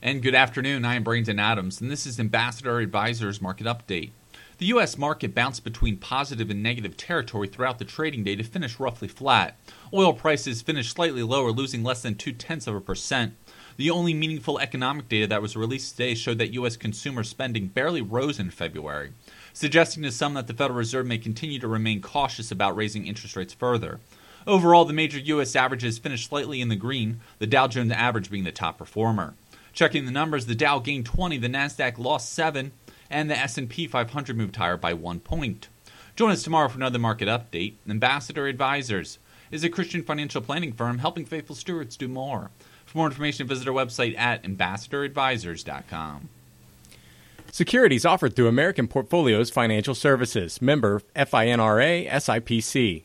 And good afternoon. I am Brandon Adams, and this is Ambassador Advisors Market Update. The U.S. market bounced between positive and negative territory throughout the trading day to finish roughly flat. Oil prices finished slightly lower, losing less than two tenths of a percent. The only meaningful economic data that was released today showed that U.S. consumer spending barely rose in February, suggesting to some that the Federal Reserve may continue to remain cautious about raising interest rates further. Overall, the major U.S. averages finished slightly in the green, the Dow Jones average being the top performer. Checking the numbers, the Dow gained 20, the Nasdaq lost 7, and the S&P 500 moved higher by 1 point. Join us tomorrow for another market update. Ambassador Advisors is a Christian financial planning firm helping faithful stewards do more. For more information, visit our website at ambassadoradvisors.com. Securities offered through American Portfolios Financial Services, member FINRA SIPC.